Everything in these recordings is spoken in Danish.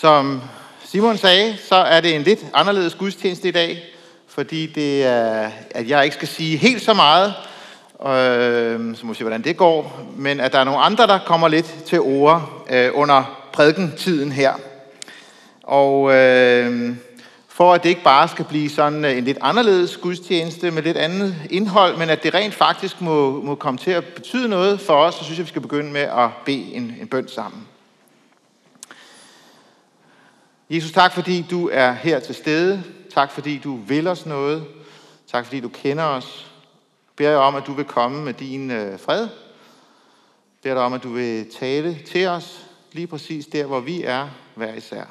Som Simon sagde, så er det en lidt anderledes gudstjeneste i dag, fordi det er, at jeg ikke skal sige helt så meget, øh, så må vi se, hvordan det går, men at der er nogle andre, der kommer lidt til ord øh, under prædikentiden her. Og øh, for at det ikke bare skal blive sådan øh, en lidt anderledes gudstjeneste med lidt andet indhold, men at det rent faktisk må, må komme til at betyde noget for os, så synes jeg, vi skal begynde med at bede en, en bøn sammen. Jesus, tak fordi du er her til stede. Tak fordi du vil os noget. Tak fordi du kender os. Jeg beder jeg om, at du vil komme med din øh, fred. Jeg beder dig om, at du vil tale til os lige præcis der, hvor vi er hver især.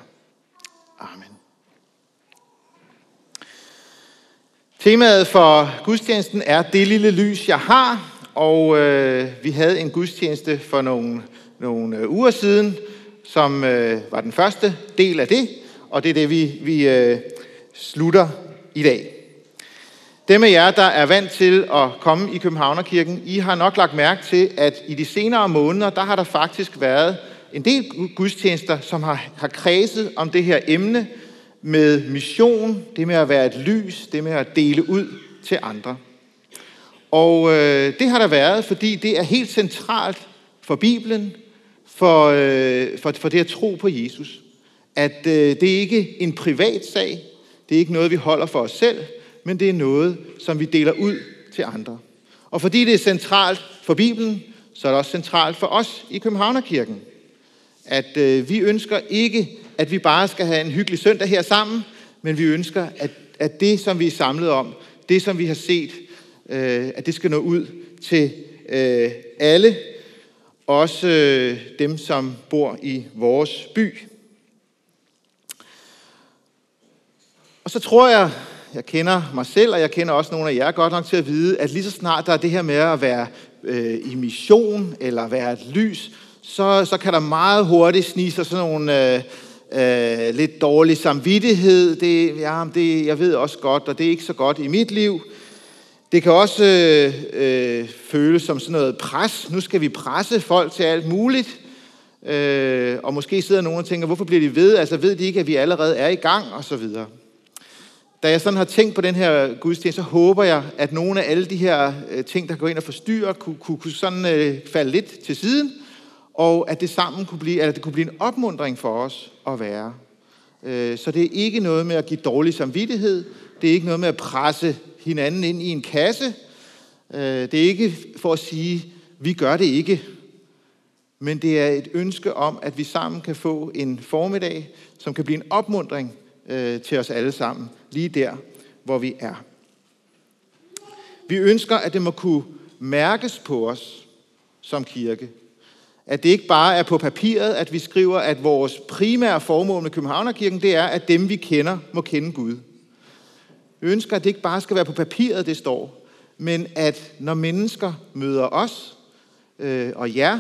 Amen. Temaet for gudstjenesten er Det lille lys, jeg har. Og øh, vi havde en gudstjeneste for nogle, nogle øh, uger siden, som øh, var den første del af det, og det er det, vi, vi øh, slutter i dag. Dem af jer, der er vant til at komme i Københavnerkirken, I har nok lagt mærke til, at i de senere måneder, der har der faktisk været en del gudstjenester, som har, har kredset om det her emne med mission, det med at være et lys, det med at dele ud til andre. Og øh, det har der været, fordi det er helt centralt for Bibelen, for, øh, for, for det at tro på Jesus. At øh, det er ikke en privat sag, det er ikke noget, vi holder for os selv, men det er noget, som vi deler ud til andre. Og fordi det er centralt for Bibelen, så er det også centralt for os i Københavnerkirken. At øh, vi ønsker ikke, at vi bare skal have en hyggelig søndag her sammen, men vi ønsker, at, at det, som vi er samlet om, det, som vi har set, øh, at det skal nå ud til øh, alle, også øh, dem, som bor i vores by. Og så tror jeg, jeg kender mig selv, og jeg kender også nogle af jer godt nok til at vide, at lige så snart der er det her med at være øh, i mission, eller være et lys, så, så kan der meget hurtigt snige sig sådan nogle øh, øh, lidt dårlig samvittighed. Det, ja, det, jeg ved også godt, og det er ikke så godt i mit liv. Det kan også øh, øh, føles som sådan noget pres. Nu skal vi presse folk til alt muligt. Øh, og måske sidder nogen og tænker, hvorfor bliver de ved? Altså ved de ikke, at vi allerede er i gang? Og så videre. Da jeg sådan har tænkt på den her gudstjeneste, så håber jeg, at nogle af alle de her øh, ting, der går ind og forstyrrer, kunne, kunne, kunne sådan øh, falde lidt til siden, og at det sammen kunne blive, eller det kunne blive en opmundring for os at være. Øh, så det er ikke noget med at give dårlig samvittighed, det er ikke noget med at presse hinanden ind i en kasse, øh, det er ikke for at sige, vi gør det ikke, men det er et ønske om, at vi sammen kan få en formiddag, som kan blive en opmundring øh, til os alle sammen, lige der, hvor vi er. Vi ønsker, at det må kunne mærkes på os som kirke. At det ikke bare er på papiret, at vi skriver, at vores primære formål med Københavnerkirken, det er, at dem vi kender, må kende Gud. Vi ønsker, at det ikke bare skal være på papiret, det står, men at når mennesker møder os øh, og jer,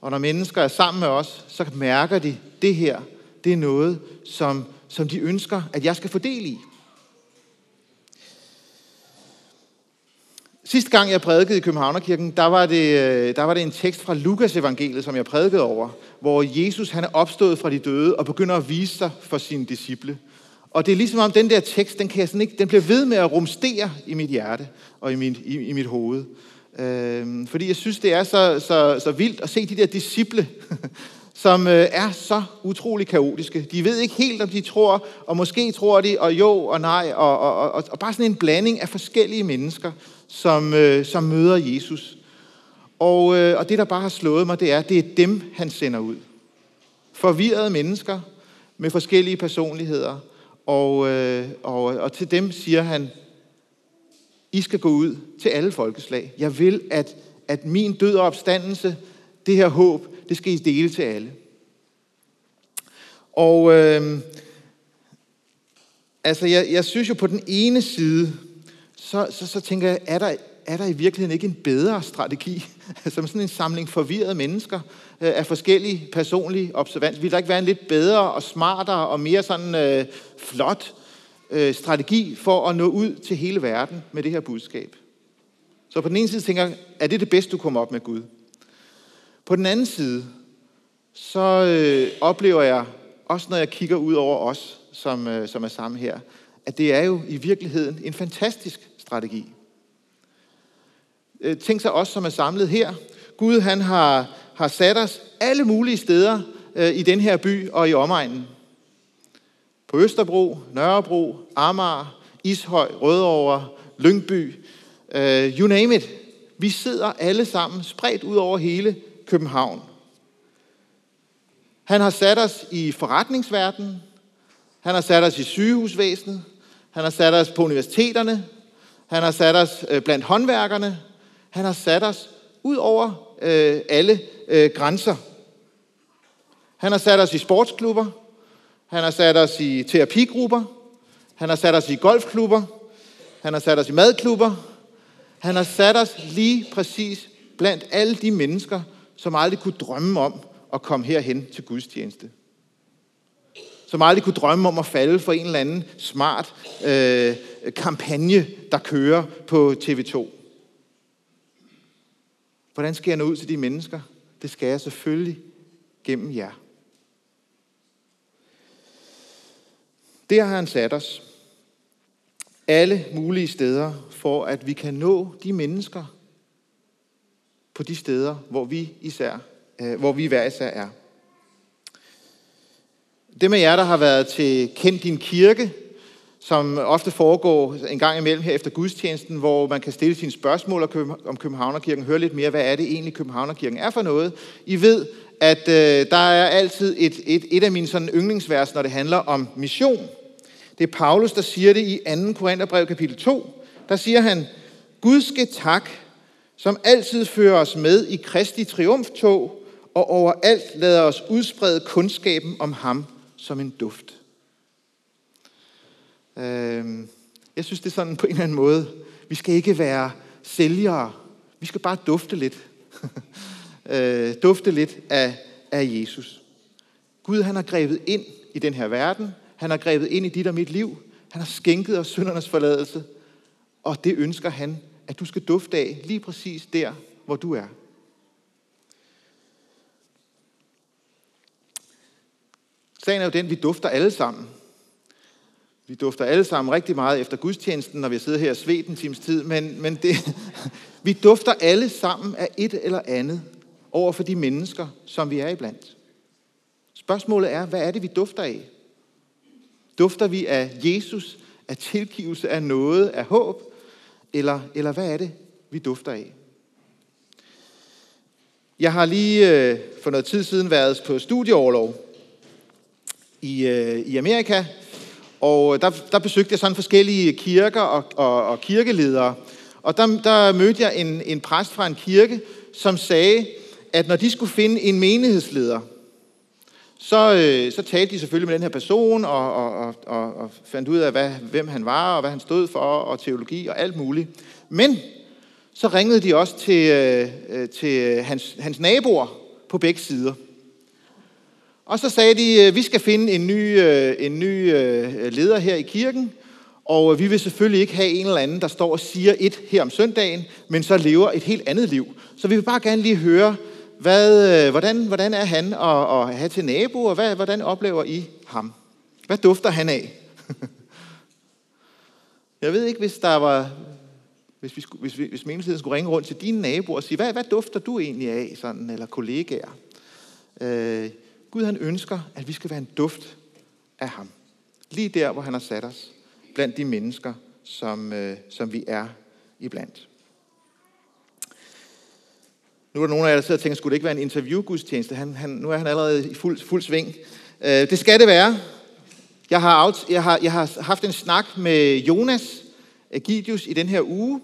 og når mennesker er sammen med os, så mærker de, det her, det er noget, som som de ønsker, at jeg skal få del i. Sidste gang jeg prædikede i Københavnerkirken, der var, det, øh, der var det en tekst fra Lukas evangeliet, som jeg prædikede over, hvor Jesus han er opstået fra de døde og begynder at vise sig for sine disciple. Og det er ligesom om den der tekst, den, kan jeg sådan ikke, den bliver ved med at rumstere i mit hjerte og i min, i, i mit hoved. Øhm, fordi jeg synes, det er så, så, så vildt at se de der disciple, som øh, er så utrolig kaotiske. De ved ikke helt, om de tror, og måske tror de, og jo og nej, og, og, og, og bare sådan en blanding af forskellige mennesker, som, øh, som møder Jesus. Og, øh, og det, der bare har slået mig, det er, det er dem, han sender ud. Forvirrede mennesker med forskellige personligheder. Og, øh, og, og til dem siger han, I skal gå ud til alle folkeslag. Jeg vil, at, at min død og opstandelse, det her håb, det skal I dele til alle. Og øh, altså, jeg, jeg synes jo på den ene side, så, så, så tænker jeg, er der, er der i virkeligheden ikke en bedre strategi? Som sådan en samling forvirrede mennesker øh, af forskellige personlige observans. Vil der ikke være en lidt bedre og smartere og mere sådan øh, flot øh, strategi for at nå ud til hele verden med det her budskab? Så på den ene side tænker jeg, er det det bedste, du kommer op med Gud? På den anden side, så øh, oplever jeg også når jeg kigger ud over os, som, øh, som er sammen her, at det er jo i virkeligheden en fantastisk strategi. Øh, tænk sig os, som er samlet her. Gud han har, har sat os alle mulige steder øh, i den her by og i omegnen. På Østerbro, Nørrebro, Amager, Ishøj, Rødovre, Lyngby, øh, you name it. Vi sidder alle sammen spredt ud over hele København. Han har sat os i forretningsverdenen. Han har sat os i sygehusvæsenet. Han har sat os på universiteterne. Han har sat os øh, blandt håndværkerne. Han har sat os ud over øh, alle øh, grænser. Han har sat os i sportsklubber. Han har sat os i terapigrupper. Han har sat os i golfklubber. Han har sat os i madklubber. Han har sat os lige præcis blandt alle de mennesker, som aldrig kunne drømme om at komme herhen til gudstjeneste. Som aldrig kunne drømme om at falde for en eller anden smart øh, kampagne, der kører på TV2. Hvordan skal jeg nå ud til de mennesker? Det skal jeg selvfølgelig gennem jer. Der har han sat os alle mulige steder, for at vi kan nå de mennesker på de steder, hvor vi især, øh, hvor vi hver især er. Det med jer, der har været til Kend din kirke, som ofte foregår en gang imellem her efter gudstjenesten, hvor man kan stille sine spørgsmål om Københavnerkirken, høre lidt mere, hvad er det egentlig Københavnerkirken er for noget. I ved, at øh, der er altid et, et, et af mine sådan yndlingsvers, når det handler om mission. Det er Paulus, der siger det i 2. Korintherbrev kapitel 2. Der siger han, Gud skal tak, som altid fører os med i Kristi triumftog, og overalt lader os udsprede kundskaben om ham som en duft. Øhm, jeg synes, det er sådan på en eller anden måde, vi skal ikke være sælgere. Vi skal bare dufte lidt. Øh, dufte lidt af, af Jesus. Gud han har grebet ind i den her verden. Han har grebet ind i dit og mit liv. Han har skænket os syndernes forladelse. Og det ønsker han, at du skal dufte af lige præcis der, hvor du er. Sagen er jo den, vi dufter alle sammen. Vi dufter alle sammen rigtig meget efter gudstjenesten, når vi sidder her og svedt en times tid, men, men det, vi dufter alle sammen af et eller andet over for de mennesker, som vi er iblandt. Spørgsmålet er, hvad er det, vi dufter af? Dufter vi af Jesus, af tilgivelse, af noget, af håb? Eller, eller hvad er det, vi dufter af? Jeg har lige øh, for noget tid siden været på studieoverlov i, øh, i Amerika, og øh, der, der besøgte jeg sådan forskellige kirker og, og, og kirkeledere. Og der, der mødte jeg en, en præst fra en kirke, som sagde, at når de skulle finde en menighedsleder, så, øh, så talte de selvfølgelig med den her person og, og, og, og fandt ud af, hvad, hvem han var og hvad han stod for og teologi og alt muligt. Men så ringede de også til, øh, øh til hans, hans naboer på begge sider. Og så sagde de, øh, vi skal finde en ny, øh, en ny øh, leder her i kirken, og vi vil selvfølgelig ikke have en eller anden, der står og siger et her om søndagen, men så lever et helt andet liv. Så vi vil bare gerne lige høre, hvad, hvordan, hvordan er han at, at have til nabo, og hvad, hvordan oplever I ham? Hvad dufter han af? Jeg ved ikke, hvis der var, hvis, vi skulle, hvis, vi, hvis menigheden skulle ringe rundt til dine naboer og sige, hvad, hvad dufter du egentlig af, sådan, eller kollegaer? Øh, Gud han ønsker, at vi skal være en duft af ham. Lige der, hvor han har sat os. Blandt de mennesker, som, øh, som vi er iblandt. Nu er der nogen af jer, der sidder og tænker, skulle det ikke være en interviewgudstjeneste? Han, han, nu er han allerede i fuld, fuld sving. Øh, det skal det være. Jeg har, out, jeg, har, jeg har haft en snak med Jonas Agidius i den her uge.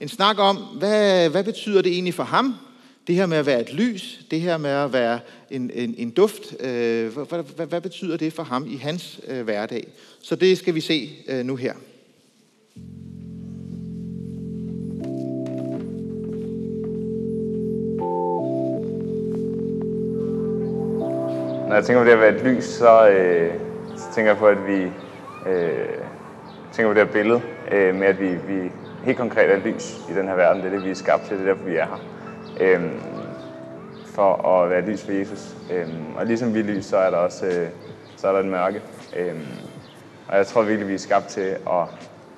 En snak om, hvad, hvad betyder det egentlig for ham? Det her med at være et lys, det her med at være en, en, en duft, øh, hvad, hvad, hvad betyder det for ham i hans øh, hverdag? Så det skal vi se øh, nu her. Når jeg tænker på det at være et lys, så, øh, så tænker jeg på, at vi øh, tænker på det her billede øh, med, at vi, vi helt konkret er lys i den her verden. Det er det, vi er skabt til, det er derfor, vi er her øhm, for at være lys for Jesus. Øhm, og ligesom vi er lys, så er der også øh, så er der et mørke. Øhm, og jeg tror virkelig, vi er skabt til at,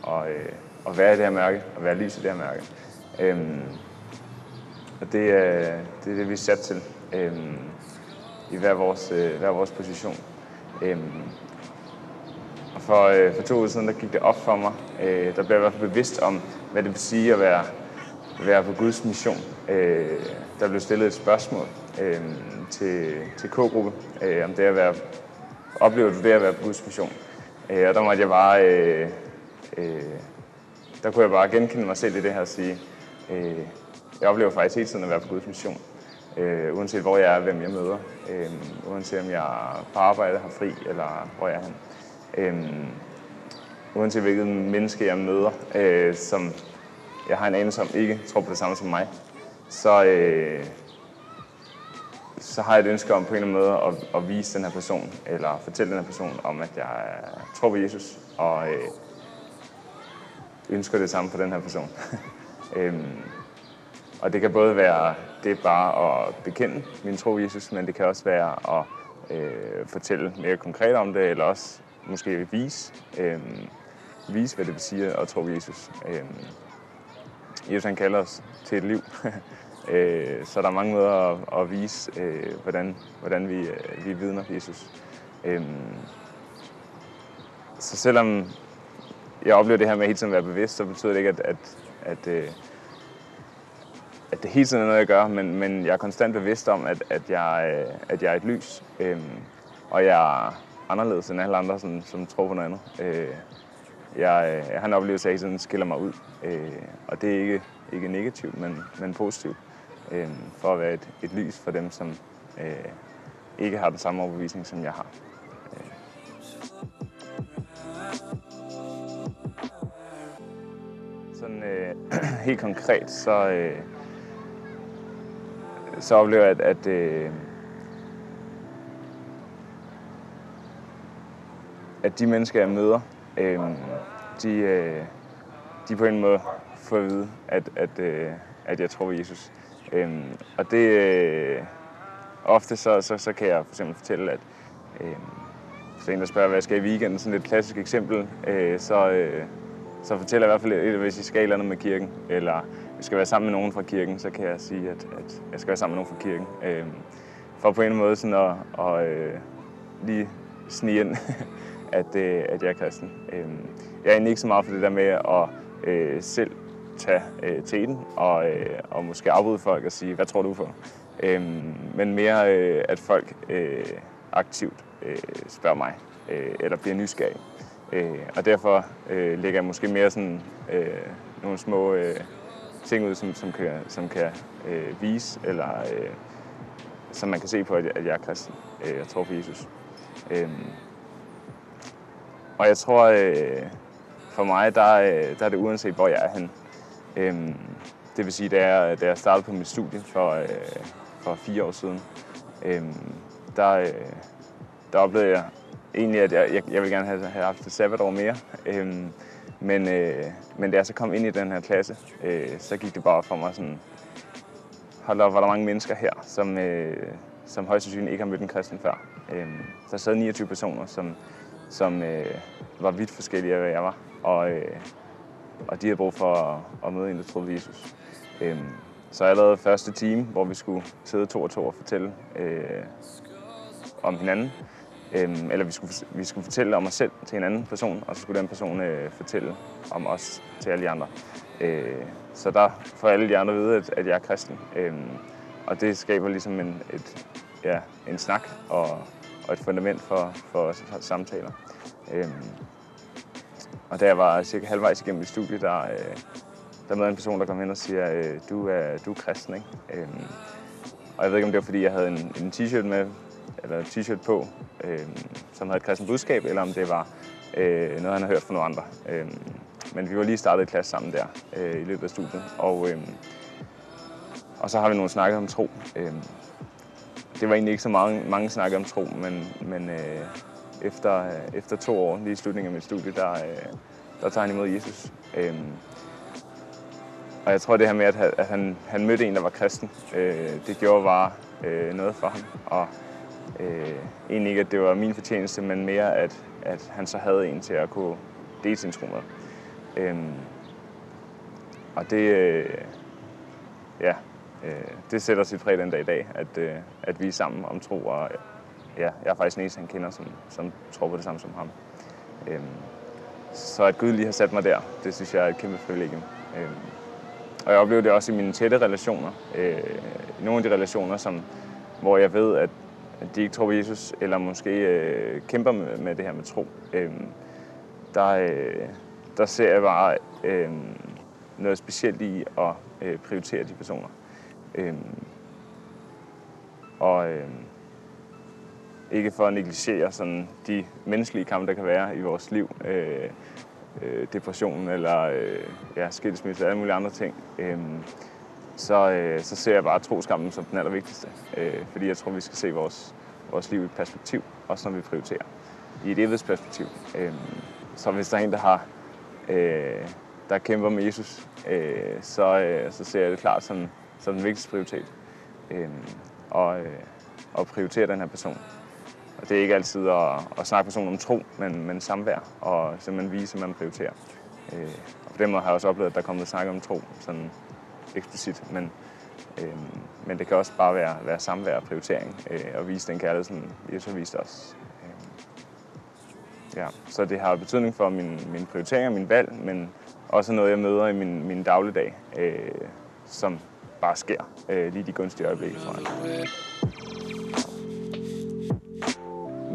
at, øh, at være i det her mørke, og være lys i det her mørke. Øhm, og det, er, det er det, vi er sat til øhm, i hver vores, øh, hver vores position. Øhm, og for, øh, for to uger siden, der gik det op for mig. Øh, der blev jeg i hvert fald bevidst om, hvad det vil sige at være, være på Guds mission. Øh, der blev stillet et spørgsmål øh, til, til K-gruppe, øh, om det at være, oplever du det at være på Guds mission? Øh, og der måtte jeg bare, øh, øh, der kunne jeg bare genkende mig selv i det her og sige, øh, jeg oplever faktisk hele tiden at være på Guds mission. Øh, uanset hvor jeg er, hvem jeg møder. Øh, uanset om jeg er på arbejde, har fri, eller hvor jeg er hen. Øh, uanset hvilket menneske jeg møder, øh, som jeg har en anelse om ikke tror på det samme som mig, så, øh, så har jeg et ønske om på en eller anden måde at, at vise den her person, eller fortælle den her person om, at jeg øh, tror på Jesus, og øh, ønsker det samme for den her person. øhm, og det kan både være det bare at bekende min tro på Jesus, men det kan også være at øh, fortælle mere konkret om det, eller også måske vise, øh, vise hvad det vil sige at tro på Jesus. Øh, Jesus han kalder os til et liv, øh, så der er mange måder at, at vise, øh, hvordan, hvordan vi, øh, vi vidner Jesus. Øh, så selvom jeg oplever det her med hele tiden at være bevidst, så betyder det ikke, at, at, at, øh, at det hele tiden er noget, jeg gør, men, men jeg er konstant bevidst om, at, at, jeg, øh, at jeg er et lys, øh, og jeg er anderledes end alle andre, som, som tror på noget andet. Øh, jeg, øh, jeg har en oplevelse af, at jeg skiller mig ud, øh, og det er ikke, ikke negativt, men, men positivt, øh, for at være et, et lys for dem, som øh, ikke har den samme overbevisning, som jeg har. Øh. Sådan øh, helt konkret, så, øh, så oplever jeg, at, at øh, at de mennesker, jeg møder, øh, de, øh, de på en måde får at vide, at, at, øh, at jeg tror på Jesus. Øh, og det øh, ofte så, så, så kan jeg for eksempel fortælle, at øh, så en, der spørger, hvad jeg skal i weekenden, sådan et klassisk eksempel, øh, så, øh, så fortæller jeg i hvert fald, at hvis I skal et eller andet med kirken, eller vi skal være sammen med nogen fra kirken, så kan jeg sige, at, at jeg skal være sammen med nogen fra kirken. Øh, for på en måde sådan at, at øh, lige snige ind, at, øh, at jeg er kristen. Øh, jeg er egentlig ikke så meget for det der med at øh, selv tage øh, teten og, øh, og måske afbryde folk og sige, hvad tror du for? Øhm, men mere, øh, at folk øh, aktivt øh, spørger mig, øh, eller bliver nysgerrige. Øh, og derfor øh, lægger jeg måske mere sådan øh, nogle små øh, ting ud, som, som kan, som kan øh, vise, eller øh, som man kan se på, at jeg, at jeg er kristen. Øh, jeg tror på Jesus. Øh, og jeg tror, øh, for mig, der, øh, der er det uanset, hvor jeg er hen. Øhm, det vil sige, da jeg, da jeg startede på mit studie for, øh, for fire år siden, øhm, der, øh, der oplevede jeg egentlig, at jeg, jeg, jeg ville gerne have, have haft et sabbatår mere. Øhm, men, øh, men da jeg så kom ind i den her klasse, øh, så gik det bare for mig sådan, hold op, var der mange mennesker her, som, øh, som højst sandsynligt ikke har mødt en kristen før. Øhm, der sad 29 personer, som, som øh, var vidt forskellige af, hvad jeg var. Og, øh, og de havde brug for at, at møde en, der troede Jesus. Øhm, så allerede første time, hvor vi skulle sidde to og to og fortælle øh, om hinanden, Øhm, eller vi skulle, vi skulle fortælle om os selv til en anden person, og så skulle den person øh, fortælle om os til alle de andre. Øh, så der får alle de andre at vide, at, at jeg er kristen. Øhm, og det skaber ligesom en, et, ja, en snak og, og et fundament for, for samtaler. Øhm, og da jeg var cirka halvvejs igennem mit studie, der, øh, der mødte en person, der kom hen og siger, øh, du, er, du er kristen, ikke? Øhm, og jeg ved ikke, om det var, fordi jeg havde en, en t-shirt med, eller t-shirt på, øh, som havde et kristent budskab, eller om det var øh, noget, han havde hørt fra nogle andre. Øh, men vi var lige startet i klasse sammen der øh, i løbet af studiet, og, øh, og så har vi nogle snakket om tro. Øh, det var egentlig ikke så mange, mange snakke om tro, men, men øh, efter, øh, efter to år, lige i slutningen af mit studie, der, øh, der tager han imod Jesus. Øhm, og jeg tror, det her med, at, at han, han mødte en, der var kristen, øh, det gjorde bare øh, noget for ham. Og øh, egentlig ikke, at det var min fortjeneste, men mere, at, at han så havde en til at kunne dele sin tro med. Øhm, og det, øh, ja, øh, det sætter sit præg den dag i dag, at, øh, at vi er sammen om tro, og ja, jeg er faktisk den eneste, han kender, som, som tror på det samme som ham. Øhm, så at Gud lige har sat mig der, det synes jeg er et kæmpe privilegium. Øhm, og jeg oplever det også i mine tætte relationer. Øh, nogle af de relationer, som, hvor jeg ved, at de ikke tror på Jesus, eller måske øh, kæmper med, med det her med tro. Øh, der, øh, der ser jeg bare øh, noget specielt i at øh, prioritere de personer. Øh, og øh, ikke for at negligere sådan de menneskelige kampe, der kan være i vores liv. Øh, øh, depression eller øh, ja, skilsmisse og alle mulige andre ting. Øh, så, øh, så ser jeg bare troskampen som den allervigtigste. Øh, fordi jeg tror, vi skal se vores, vores liv i perspektiv, også når vi prioriterer. I et evighedsperspektiv. Øh, så hvis der er en, der har øh, der kæmper med Jesus, øh, så, øh, så ser jeg det klart som, som den vigtigste prioritet. Øh, og, øh, og prioritere den her person. Og det er ikke altid at, at snakke personen om tro, men, men samvær, og simpelthen vise, at man prioriterer. Øh, og på den måde har jeg også oplevet, at der er kommet snak om tro, sådan eksplicit, men, øh, men det kan også bare være, være samvær og prioritering, øh, og vise den kærlighed, som Jesus har vist os. Øh, ja. Så det har betydning for min, min prioritering og min valg, men også noget, jeg møder i min, min dagligdag, øh, som bare sker øh, lige de gunstige øjeblikke, tror jeg.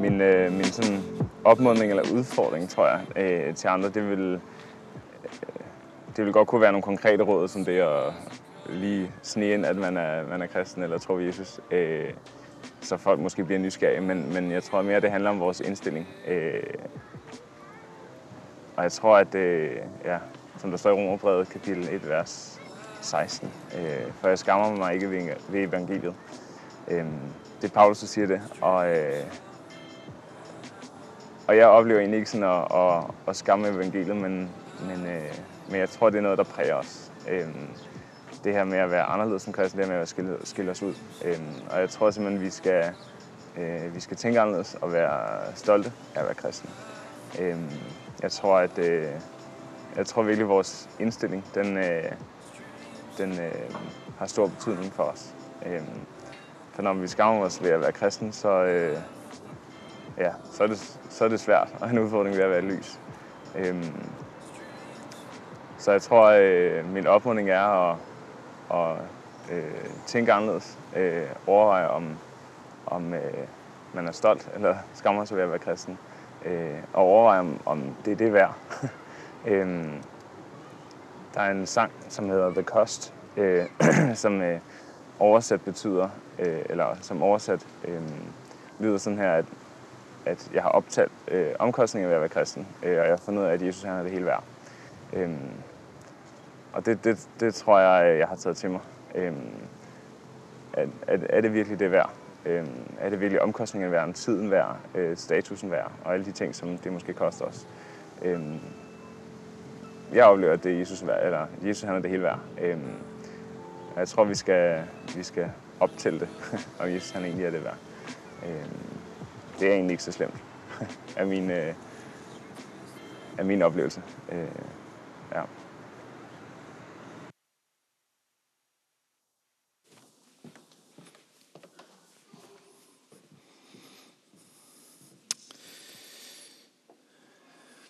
Min, øh, min sådan opmådning eller udfordring, tror jeg, øh, til andre, det vil, øh, det vil godt kunne være nogle konkrete råd, som det at lige snige ind, at man er, man er kristen eller tror Jesus, øh, så folk måske bliver nysgerrige, men, men jeg tror mere, det handler om vores indstilling. Øh, og jeg tror, at øh, ja, som der står i Romerbrevet, kapitel 1, vers 16, øh, for jeg skammer mig ikke ved, ved evangeliet. Øh, det er Paulus, der siger det, og, øh, og jeg oplever egentlig ikke sådan at, at, at skamme evangeliet, men, men, øh, men jeg tror, det er noget, der præger os. Øhm, det her med at være anderledes som kristen, det her med at skille, skille os ud. Øhm, og jeg tror simpelthen, vi skal, øh, vi skal tænke anderledes og være stolte af at være kristen. Øhm, jeg tror, at øh, jeg tror virkelig, at vores indstilling, den, øh, den øh, har stor betydning for os. Øhm, for når vi skammer os ved at være kristen, så, øh, ja, så, er det, så er det svært, og en udfordring ved at være lys. Øhm, så jeg tror, øh, min opmuntring er at, at øh, tænke anderledes. Øh, overveje, om, om øh, man er stolt eller skammer sig ved at være kristen. Øh, og overveje, om, om det er det værd. øhm, der er en sang, som hedder The Cost, øh, som øh, oversat betyder, øh, eller som oversat øh, lyder sådan her, at, at jeg har optalt øh, omkostninger ved at være kristen, øh, og jeg har fundet ud af, at Jesus han er det hele værd. Øhm, og det, det, det tror jeg, øh, jeg har taget til mig. Øhm, er, er, er det virkelig det værd? Øhm, er det virkelig omkostningen værd, tiden værd, øh, statusen værd, og alle de ting, som det måske koster os? Øhm, jeg oplever, at det er Jesus værd, eller Jesus han er det hele værd. Øhm, jeg tror, vi skal, vi skal optælle det, om Jesus han egentlig er det værd. Øhm, det er egentlig ikke så slemt, af min, øh, af min oplevelse. Øh, ja.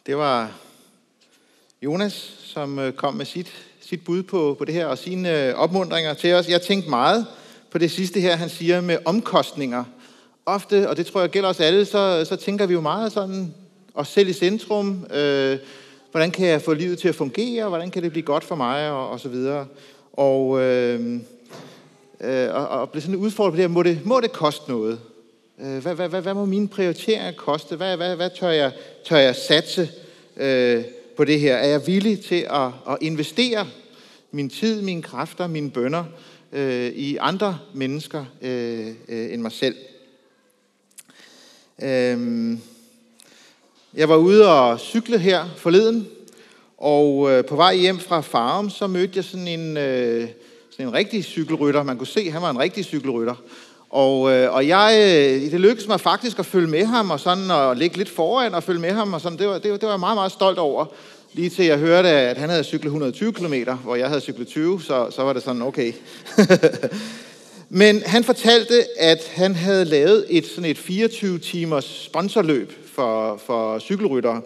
Det var Jonas, som øh, kom med sit, sit bud på, på det her og sine øh, opmundringer til os. Jeg tænkte meget på det sidste her, han siger med omkostninger. Ofte, og det tror jeg gælder os alle, så, så tænker vi jo meget sådan, os selv i centrum. Øh, hvordan kan jeg få livet til at fungere? Hvordan kan det blive godt for mig? Og, og så videre. Og, øh, øh, og, og blive sådan udfordret på det her, må det, må det koste noget? Øh, hvad, hvad, hvad, hvad må mine prioriteringer koste? Hvad, hvad, hvad tør, jeg, tør jeg satse øh, på det her? Er jeg villig til at, at investere min tid, mine kræfter, mine bønder øh, i andre mennesker øh, øh, end mig selv? Øhm, jeg var ude og cykle her forleden, og øh, på vej hjem fra Farum, så mødte jeg sådan en, øh, sådan en rigtig cykelrytter. Man kunne se, at han var en rigtig cykelrytter. Og, øh, og jeg, øh, det lykkedes mig faktisk at følge med ham, og sådan og ligge lidt foran og følge med ham, og sådan, det, var, det, var, det var jeg meget, meget stolt over. Lige til jeg hørte, at han havde cyklet 120 km, hvor jeg havde cyklet 20, så, så var det sådan, okay. Men han fortalte, at han havde lavet et, sådan et 24-timers sponsorløb for, for cykelryttere,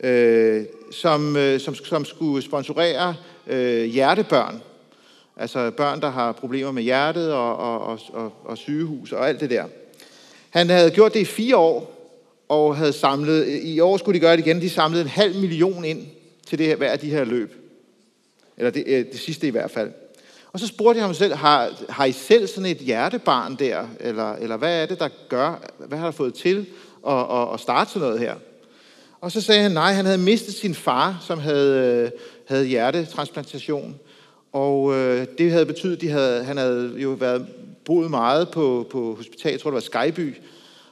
øh, som, øh, som, som skulle sponsorere øh, hjertebørn. Altså børn, der har problemer med hjertet og, og, og, og og sygehus og alt det der. Han havde gjort det i fire år, og havde samlet, i år skulle de gøre det igen, de samlede en halv million ind til det her, hver af de her løb. Eller det, øh, det sidste i hvert fald. Og så spurgte jeg ham selv, har, har I selv sådan et hjertebarn der? Eller, eller hvad er det, der gør, hvad har der fået til at, at, at starte sådan noget her? Og så sagde han, nej, han havde mistet sin far, som havde, øh, havde hjertetransplantation. Og øh, det havde betydet, at de havde, han havde jo været boet meget på, på hospital, jeg tror det var Skyby,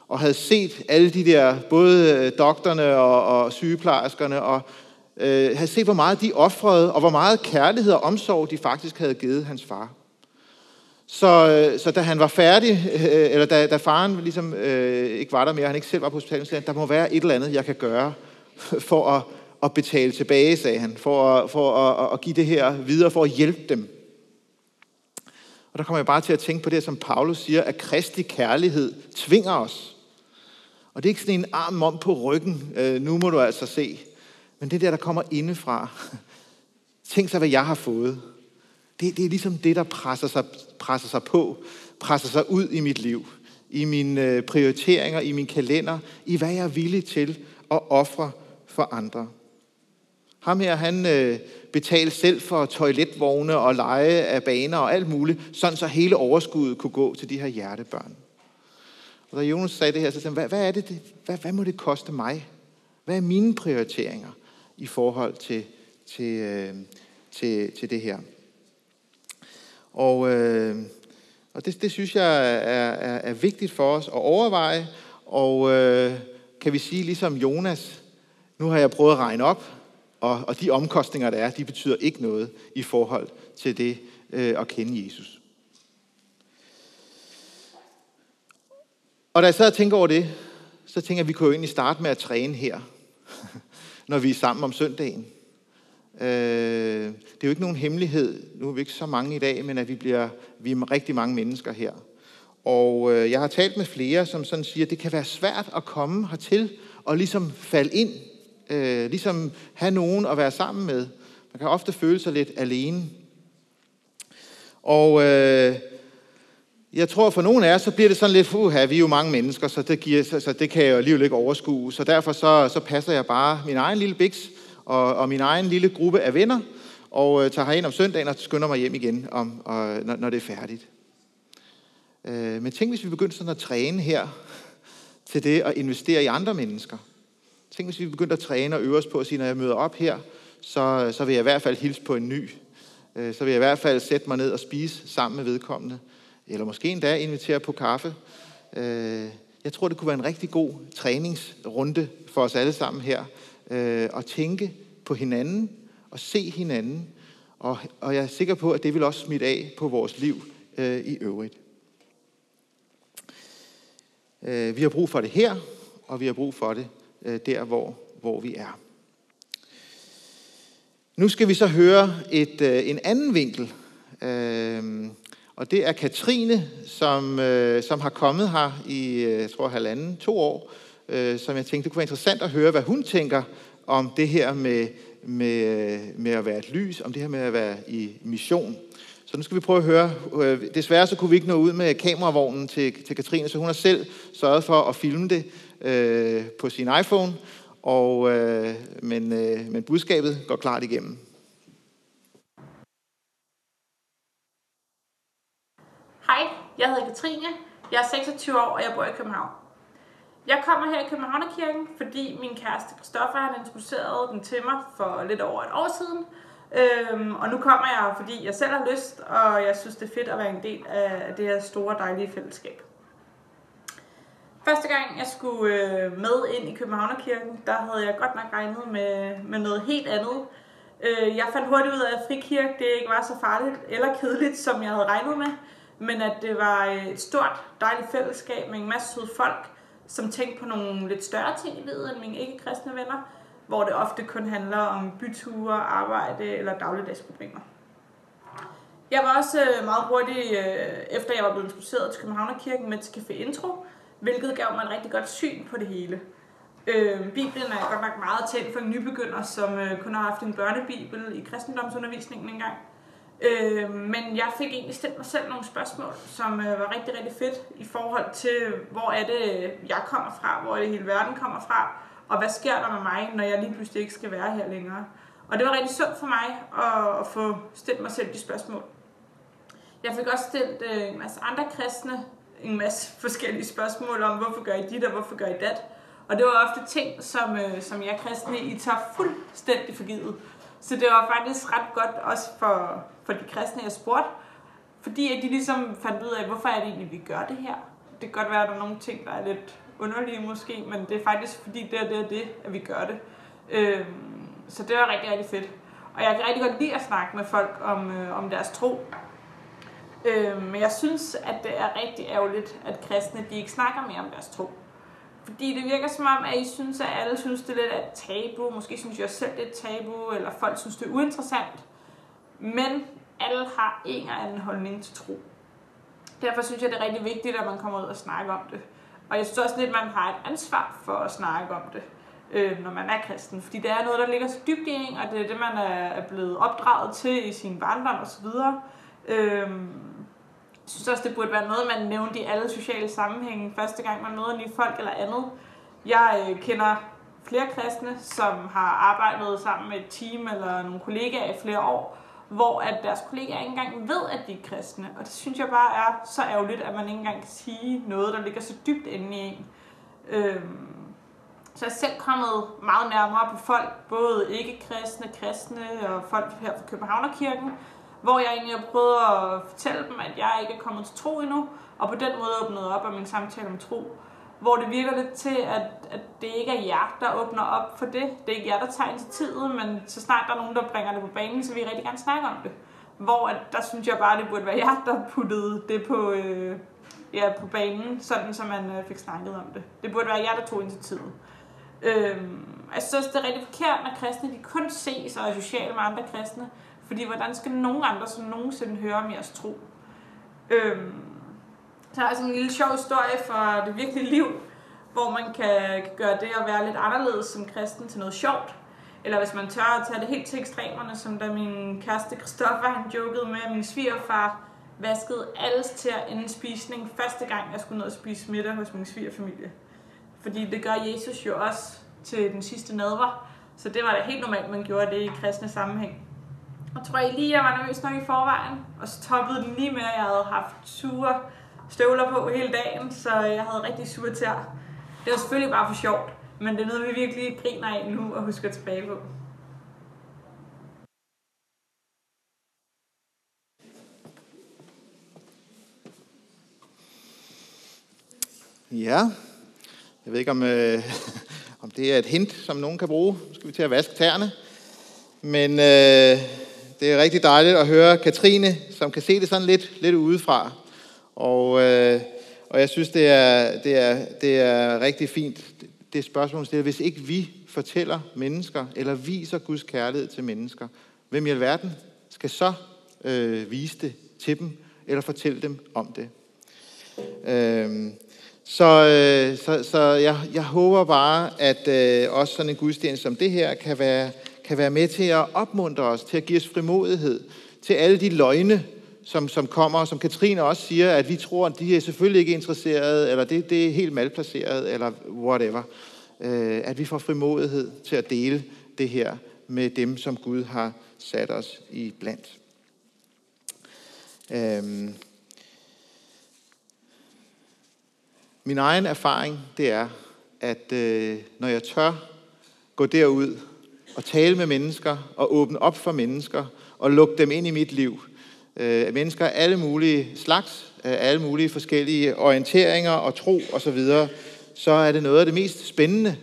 og havde set alle de der, både øh, doktorerne og, og sygeplejerskerne, og øh, havde set, hvor meget de offrede, og hvor meget kærlighed og omsorg de faktisk havde givet hans far. Så, øh, så da han var færdig, øh, eller da, da faren ligesom øh, ikke var der mere, han ikke selv var på hospitalet, sagde han, der må være et eller andet, jeg kan gøre for at, at betale tilbage, sagde han, for, at, for at, at give det her videre, for at hjælpe dem. Og der kommer jeg bare til at tænke på det, som Paulus siger, at kristig kærlighed tvinger os. Og det er ikke sådan en arm om på ryggen, øh, nu må du altså se. Men det der, der kommer indefra. Tænk så, hvad jeg har fået. Det, det er ligesom det, der presser sig, presser sig på, presser sig ud i mit liv, i mine øh, prioriteringer, i min kalender, i hvad jeg er villig til at ofre for andre. Ham her, han øh, betalte selv for toiletvogne og leje af baner og alt muligt, sådan så hele overskuddet kunne gå til de her hjertebørn. Og da Jonas sagde det her, så sagde han, hvad, hvad, er det, det hvad, hvad må det koste mig? Hvad er mine prioriteringer i forhold til, til, øh, til, til det her? Og, øh, og det, det synes jeg er, er, er vigtigt for os at overveje. Og øh, kan vi sige, ligesom Jonas, nu har jeg prøvet at regne op, og, og de omkostninger, der er, de betyder ikke noget i forhold til det øh, at kende Jesus. Og da jeg sad og tænkte over det, så tænker jeg, at vi kunne jo egentlig starte med at træne her, når vi er sammen om søndagen. Øh, det er jo ikke nogen hemmelighed, nu er vi ikke så mange i dag, men at vi, bliver, vi er rigtig mange mennesker her. Og øh, jeg har talt med flere, som sådan siger, at det kan være svært at komme hertil og ligesom falde ind øh, ligesom have nogen at være sammen med. Man kan ofte føle sig lidt alene. Og øh, jeg tror, for nogle af os, så bliver det sådan lidt, uha, vi er jo mange mennesker, så det, giver, så, så det kan jeg jo alligevel ikke overskue. Så derfor så, så passer jeg bare min egen lille biks og, og min egen lille gruppe af venner, og øh, tager herind om søndagen og skynder mig hjem igen, om, og, når, når det er færdigt. Øh, men tænk, hvis vi begyndte sådan at træne her til det at investere i andre mennesker. Tænk, hvis vi begyndte at træne og øve os på at sige, når jeg møder op her, så, så vil jeg i hvert fald hilse på en ny. Øh, så vil jeg i hvert fald sætte mig ned og spise sammen med vedkommende. Eller måske endda invitere på kaffe. Øh, jeg tror, det kunne være en rigtig god træningsrunde for os alle sammen her. Øh, at tænke på hinanden og se hinanden. Og, og jeg er sikker på, at det vil også smitte af på vores liv øh, i øvrigt. Øh, vi har brug for det her, og vi har brug for det øh, der, hvor, hvor vi er. Nu skal vi så høre et, øh, en anden vinkel, øh, og det er Katrine, som, øh, som har kommet her i, øh, jeg tror, halvanden, to år, øh, som jeg tænkte, det kunne være interessant at høre, hvad hun tænker om det her med, med, øh, med at være et lys, om det her med at være i mission. Så nu skal vi prøve at høre. Øh, desværre så kunne vi ikke nå ud med kameravognen til, til Katrine, så hun har selv sørget for at filme det øh, på sin iPhone, og, øh, men, øh, men budskabet går klart igennem. Hej, jeg hedder Katrine. Jeg er 26 år, og jeg bor i København. Jeg kommer her i Københavnerkirken, fordi min kæreste Kristoffer har introduceret den til mig for lidt over et år siden. Øhm, og nu kommer jeg, fordi jeg selv har lyst, og jeg synes, det er fedt at være en del af det her store, dejlige fællesskab. Første gang jeg skulle øh, med ind i Københavnerkirken, der havde jeg godt nok regnet med, med noget helt andet. Øh, jeg fandt hurtigt ud af, at frikirke det ikke var så farligt eller kedeligt, som jeg havde regnet med men at det var øh, et stort, dejligt fællesskab med en masse søde folk, som tænkte på nogle lidt større ting i livet end mine ikke-kristne venner, hvor det ofte kun handler om byture, arbejde eller dagligdagsproblemer. Jeg var også øh, meget hurtig, øh, efter jeg var blevet introduceret til Københavnerkirken med til Café Intro, hvilket gav mig et rigtig godt syn på det hele. Øh, Bibelen er godt nok meget tændt for en nybegynder, som øh, kun har haft en børnebibel i kristendomsundervisningen engang. Øh, men jeg fik egentlig stillet mig selv nogle spørgsmål, som øh, var rigtig, rigtig fedt i forhold til, hvor er det, jeg kommer fra, hvor er det hele verden kommer fra, og hvad sker der med mig, når jeg lige pludselig ikke skal være her længere. Og det var rigtig sundt for mig at, at få stillet mig selv de spørgsmål. Jeg fik også stillet øh, en masse andre kristne en masse forskellige spørgsmål om, hvorfor gør I dit, og hvorfor gør I dat. Og det var ofte ting, som, øh, som jeg kristne, I tager fuldstændig for givet. Så det var faktisk ret godt også for, for de kristne, jeg spurgte, fordi at de ligesom fandt ud af, hvorfor er det egentlig, vi gør det her. Det kan godt være, at der er nogle ting, der er lidt underlige måske, men det er faktisk fordi, det er det, er det at vi gør det. Øhm, så det var rigtig, rigtig fedt. Og jeg kan rigtig godt lide at snakke med folk om, øh, om deres tro. Øh, men jeg synes, at det er rigtig ærgerligt, at kristne de ikke snakker mere om deres tro. Fordi det virker som om, at I synes, at alle synes, det er lidt et tabu. Måske synes jeg selv, det er et tabu, eller folk synes, det er uinteressant. Men alle har en eller anden holdning til tro. Derfor synes jeg, det er rigtig vigtigt, at man kommer ud og snakker om det. Og jeg synes også lidt, at man har et ansvar for at snakke om det, øh, når man er kristen. Fordi det er noget, der ligger så dybt i en, og det er det, man er blevet opdraget til i sin barndom osv. Øhm, synes også, det burde være noget, man nævnte i alle sociale sammenhænge, første gang man møder nye folk eller andet. Jeg øh, kender flere kristne, som har arbejdet sammen med et team eller nogle kollegaer i flere år, hvor at deres kollegaer ikke engang ved, at de er kristne. Og det synes jeg bare er så ærgerligt, at man ikke engang kan sige noget, der ligger så dybt inde i en. Øhm, så jeg er selv kommet meget nærmere på folk, både ikke-kristne, kristne og folk her fra Københavnerkirken, hvor jeg egentlig har prøvet at fortælle dem, at jeg ikke er kommet til tro endnu, og på den måde åbnet op om min samtale om tro. Hvor det virker lidt til, at, at det ikke er jer, der åbner op for det. Det er ikke jer, der tager initiativet, men så snart der er nogen, der bringer det på banen, så vil jeg rigtig gerne snakke om det. Hvor at, der synes jeg bare, det burde være jer, der puttede det på, øh, ja, på banen, sådan så man øh, fik snakket om det. Det burde være jer, der tog initiativet. Øhm, jeg synes det er rigtig forkert, når kristne de kun ses og er sociale med andre kristne. Fordi hvordan skal nogen andre så nogensinde høre om jeres tro? Øhm, så har jeg sådan en lille sjov historie fra det virkelige liv, hvor man kan, kan gøre det at være lidt anderledes som kristen til noget sjovt. Eller hvis man tør at tage det helt til ekstremerne, som da min kæreste Christoffer, han jokede med, at min svigerfar vaskede alles til inden spisning, første gang jeg skulle ned og spise middag hos min svigerfamilie. Fordi det gør Jesus jo også til den sidste nadver, så det var da helt normalt, man gjorde det i kristne sammenhæng. Og tror I lige, jeg var nervøs nok i forvejen, og så toppede den lige med, at jeg havde haft sure støvler på hele dagen, så jeg havde rigtig sure tær. Det var selvfølgelig bare for sjovt, men det er noget, vi virkelig griner af nu og husker tilbage på. Ja, jeg ved ikke, om, øh, om det er et hint, som nogen kan bruge. Nu skal vi til at vaske tæerne. Men øh, det er rigtig dejligt at høre Katrine, som kan se det sådan lidt, lidt udefra. Og, øh, og jeg synes, det er, det, er, det er rigtig fint, det spørgsmål stiller. Hvis ikke vi fortæller mennesker, eller viser Guds kærlighed til mennesker, hvem i alverden skal så øh, vise det til dem, eller fortælle dem om det? Øh, så, øh, så, så jeg, jeg håber bare, at øh, også sådan en gudstjeneste som det her kan være kan være med til at opmuntre os, til at give os frimodighed, til alle de løgne, som, som kommer, som Katrine også siger, at vi tror, at de er selvfølgelig ikke interesserede, eller det, det er helt malplaceret, eller whatever. Øh, at vi får frimodighed til at dele det her med dem, som Gud har sat os i blandt. Øhm. Min egen erfaring, det er, at øh, når jeg tør gå derud at tale med mennesker og åbne op for mennesker og lukke dem ind i mit liv. Øh, mennesker af alle mulige slags, af alle mulige forskellige orienteringer og tro osv., så, videre, så er det noget af det mest spændende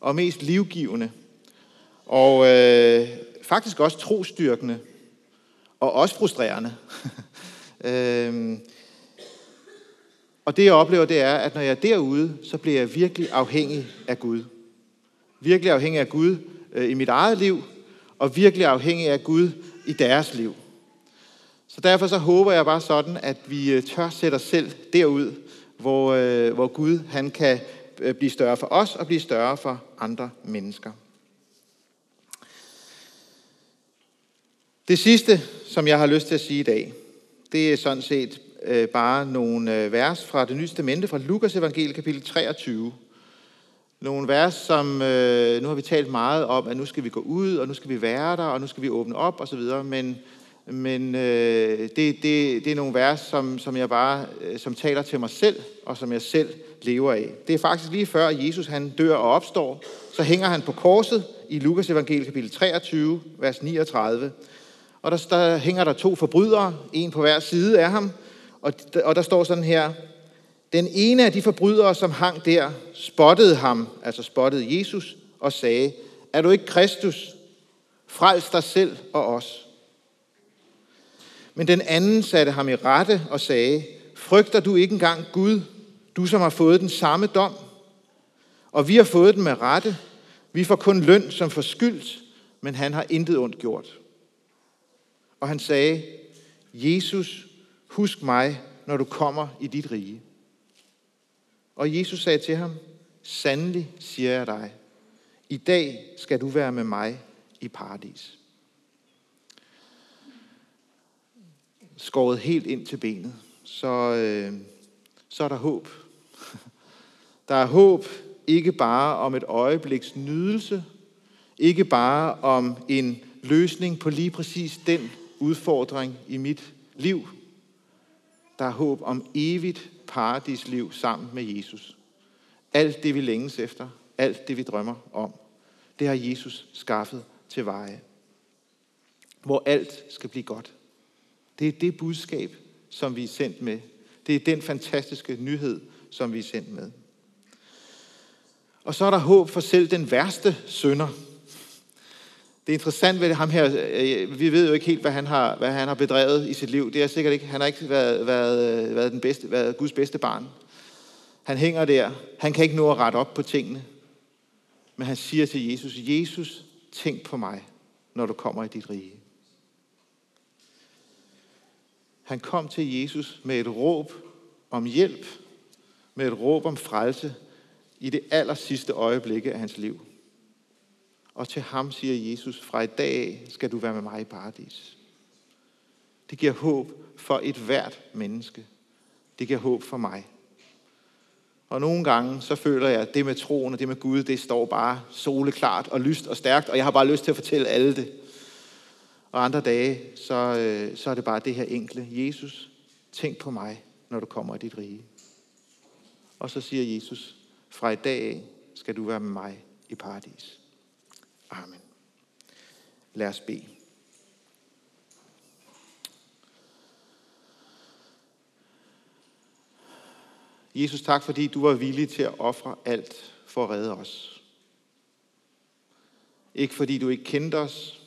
og mest livgivende. Og øh, faktisk også trostyrkende og også frustrerende. øh, Og det jeg oplever, det er, at når jeg er derude, så bliver jeg virkelig afhængig af Gud. Virkelig afhængig af Gud øh, i mit eget liv, og virkelig afhængig af Gud i deres liv. Så derfor så håber jeg bare sådan, at vi øh, tør sætte os selv derud, hvor, øh, hvor Gud han kan øh, blive større for os og blive større for andre mennesker. Det sidste, som jeg har lyst til at sige i dag, det er sådan set øh, bare nogle øh, vers fra det nye testamente, fra Lukas evangelie kapitel 23. Nogle vers, som øh, nu har vi talt meget om, at nu skal vi gå ud, og nu skal vi være der, og nu skal vi åbne op osv., men, men øh, det, det, det er nogle vers, som, som jeg bare øh, som taler til mig selv, og som jeg selv lever af. Det er faktisk lige før Jesus han dør og opstår, så hænger han på korset i Lukas evangelie kapitel 23, vers 39. Og der, der hænger der to forbrydere, en på hver side af ham, og, og der står sådan her, den ene af de forbrydere, som hang der, spottede ham, altså spottede Jesus, og sagde, er du ikke Kristus? Frels dig selv og os. Men den anden satte ham i rette og sagde, frygter du ikke engang Gud, du som har fået den samme dom? Og vi har fået den med rette. Vi får kun løn som forskyldt, men han har intet ondt gjort. Og han sagde, Jesus, husk mig, når du kommer i dit rige. Og Jesus sagde til ham, sandelig siger jeg dig, i dag skal du være med mig i paradis. Skåret helt ind til benet, så, øh, så er der håb. Der er håb ikke bare om et øjebliks nydelse, ikke bare om en løsning på lige præcis den udfordring i mit liv. Der er håb om evigt paradisliv sammen med Jesus. Alt det, vi længes efter, alt det, vi drømmer om, det har Jesus skaffet til veje. Hvor alt skal blive godt. Det er det budskab, som vi er sendt med. Det er den fantastiske nyhed, som vi er sendt med. Og så er der håb for selv den værste sønder. Det er interessant ved ham her. Øh, vi ved jo ikke helt, hvad han har, hvad han har bedrevet i sit liv. Det er sikkert ikke. Han har ikke været, været, øh, været, den bedste, været Guds bedste barn. Han hænger der. Han kan ikke nå at rette op på tingene. Men han siger til Jesus, Jesus, tænk på mig, når du kommer i dit rige. Han kom til Jesus med et råb om hjælp, med et råb om frelse i det aller sidste øjeblikke af hans liv. Og til ham siger Jesus, fra i dag skal du være med mig i paradis. Det giver håb for et hvert menneske. Det giver håb for mig. Og nogle gange, så føler jeg, at det med troen og det med Gud, det står bare soleklart og lyst og stærkt, og jeg har bare lyst til at fortælle alle det. Og andre dage, så, øh, så er det bare det her enkle. Jesus, tænk på mig, når du kommer i dit rige. Og så siger Jesus, fra i dag af skal du være med mig i paradis. Amen. Lad os bede. Jesus, tak fordi du var villig til at ofre alt for at redde os. Ikke fordi du ikke kendte os.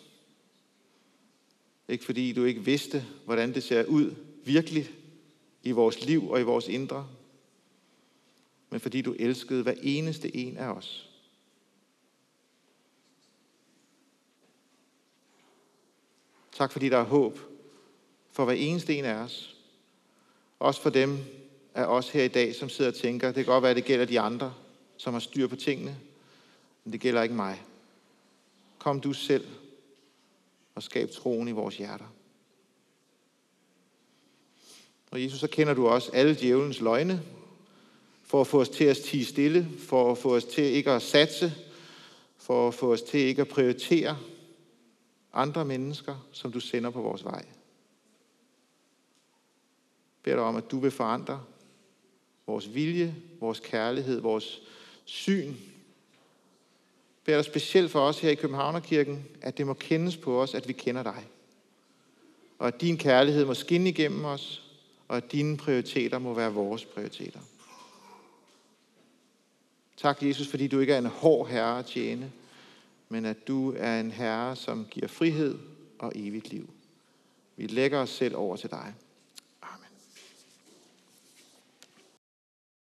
Ikke fordi du ikke vidste, hvordan det ser ud virkelig i vores liv og i vores indre. Men fordi du elskede hver eneste en af os. Tak fordi der er håb for hver eneste en af os. Også for dem af os her i dag, som sidder og tænker, det kan godt være, at det gælder de andre, som har styr på tingene, men det gælder ikke mig. Kom du selv og skab troen i vores hjerter. Og Jesus, så kender du også alle djævelens løgne, for at få os til at tige stille, for at få os til ikke at satse, for at få os til ikke at prioritere, andre mennesker, som du sender på vores vej. Jeg beder dig om, at du vil forandre vores vilje, vores kærlighed, vores syn. Jeg beder dig specielt for os her i Københavnerkirken, at det må kendes på os, at vi kender dig. Og at din kærlighed må skinne igennem os, og at dine prioriteter må være vores prioriteter. Tak, Jesus, fordi du ikke er en hård herre at tjene, men at du er en herre, som giver frihed og evigt liv. Vi lægger os selv over til dig.